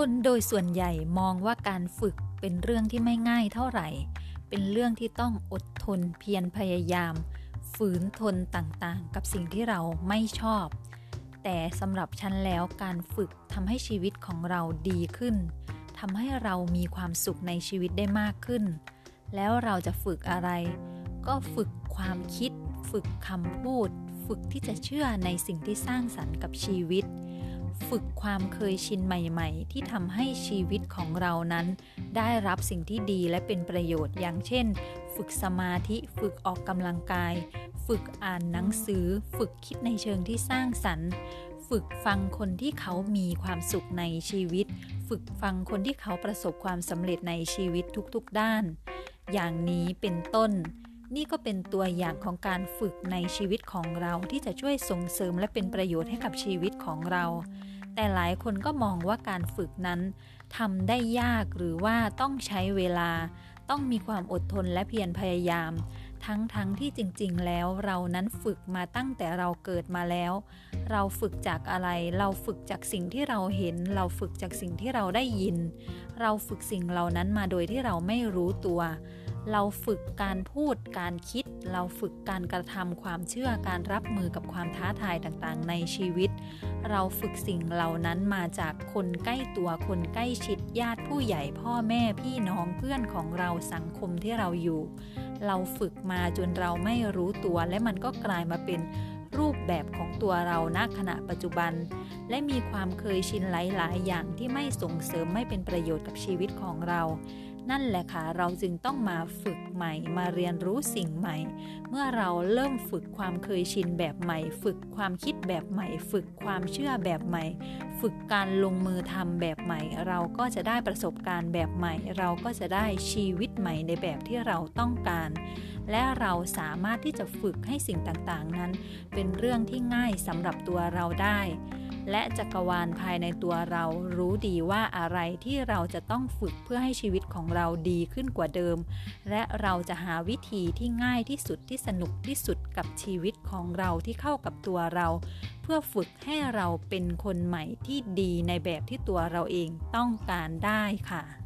คนโดยส่วนใหญ่มองว่าการฝึกเป็นเรื่องที่ไม่ง่ายเท่าไหร่ เป็นเรื่องที่ต้องอดทนเพียรพยายาม ฝืนทนต่างๆ กับสิ่งที่เราไม่ชอบ แต่สำหรับฉันแล้วการฝึกทำให้ชีวิตของเราดีขึ้นทำให้เรามีความสุขในชีวิตได้มากขึ้น แล้วเราจะฝึกอะไร ก็ฝึกความคิด ฝึกคำพูด ฝึกที่จะเชื่อในสิ่งที่สร้างสรรค์กับชีวิต ฝึกความเคยชินใหม่ๆ ที่ทำให้ชีวิตของเรานั้น ได้รับสิ่งที่ดีและเป็นประโยชน์อย่างเช่น ฝึกสมาธิ ฝึกออกกำลังกาย ฝึกอ่านหนังสือ ฝึกคิดในเชิงที่สร้างสรรค์ ฝึกฟังคนที่เขามีความสุขในชีวิต ฝึกฟังคนที่เขาประสบความสำเร็จในชีวิตทุกๆด้าน อย่างนี้เป็นต้น นี่ก็เป็นตัวอย่างของการฝึกในชีวิตของเราที่จะช่วยส่งเสริมและเป็นประโยชน์ให้กับชีวิตของเรา แต่หลายคนก็มองว่าการฝึกนั้นทำได้ยากหรือว่าต้องใช้เวลา ต้องมีความอดทนและเพียรพยายาม ทั้งๆทที่จริงๆ แล้วเรานั้นฝึกมาตั้งแต่เราเกิดมาแล้ว เราฝึกจากอะไร เราฝึกจากสิ่งที่เราเห็น เราฝึกจากสิ่งที่เราได้ยิน เราฝึกสิ่งเหล่านั้นมาโดยที่เราไม่รู้ตัว เราฝึกการพูดการคิด เราฝึกการกระทำความเชื่อการรับมือกับความท้าทายต่างๆ ในชีวิต เราฝึกสิ่งเหล่านั้นมาจากคนใกล้ตัวคนใกล้ชิดญาติผู้ใหญ่พ่อแม่พี่น้องเพื่อนของเราสังคมที่เราอยู่ เราฝึกมาจนเราไม่รู้ตัวและมันก็กลายมาเป็นรูปแบบของตัวเราณขณะปัจจุบัน และมีความเคยชินหลาย ๆ อย่างที่ไม่ส่งเสริมไม่เป็นประโยชน์กับชีวิตของเรา นั่นแหละค่ะ เราจึงต้องมาฝึกใหม่ มาเรียนรู้สิ่งใหม่ เมื่อเราเริ่มฝึกความเคยชินแบบใหม่ ฝึกความคิดแบบใหม่ ฝึกความเชื่อแบบใหม่ ฝึกการลงมือทำแบบใหม่ เราก็จะได้ประสบการณ์แบบใหม่ เราก็จะได้ชีวิตใหม่ในแบบที่เราต้องการ และเราสามารถที่จะฝึกให้สิ่งต่างๆ นั้น เป็นเรื่องที่ง่ายสำหรับตัวเราได้ และจักรวาลภายในตัวเรารู้ดีว่าอะไรที่เราจะต้องฝึกเพื่อให้ชีวิตของเราดีขึ้นกว่าเดิม และเราจะหาวิธีที่ง่ายที่สุดที่สนุกที่สุดกับชีวิตของเราที่เข้ากับตัวเรา เพื่อฝึกให้เราเป็นคนใหม่ที่ดีในแบบที่ตัวเราเองต้องการได้ค่ะ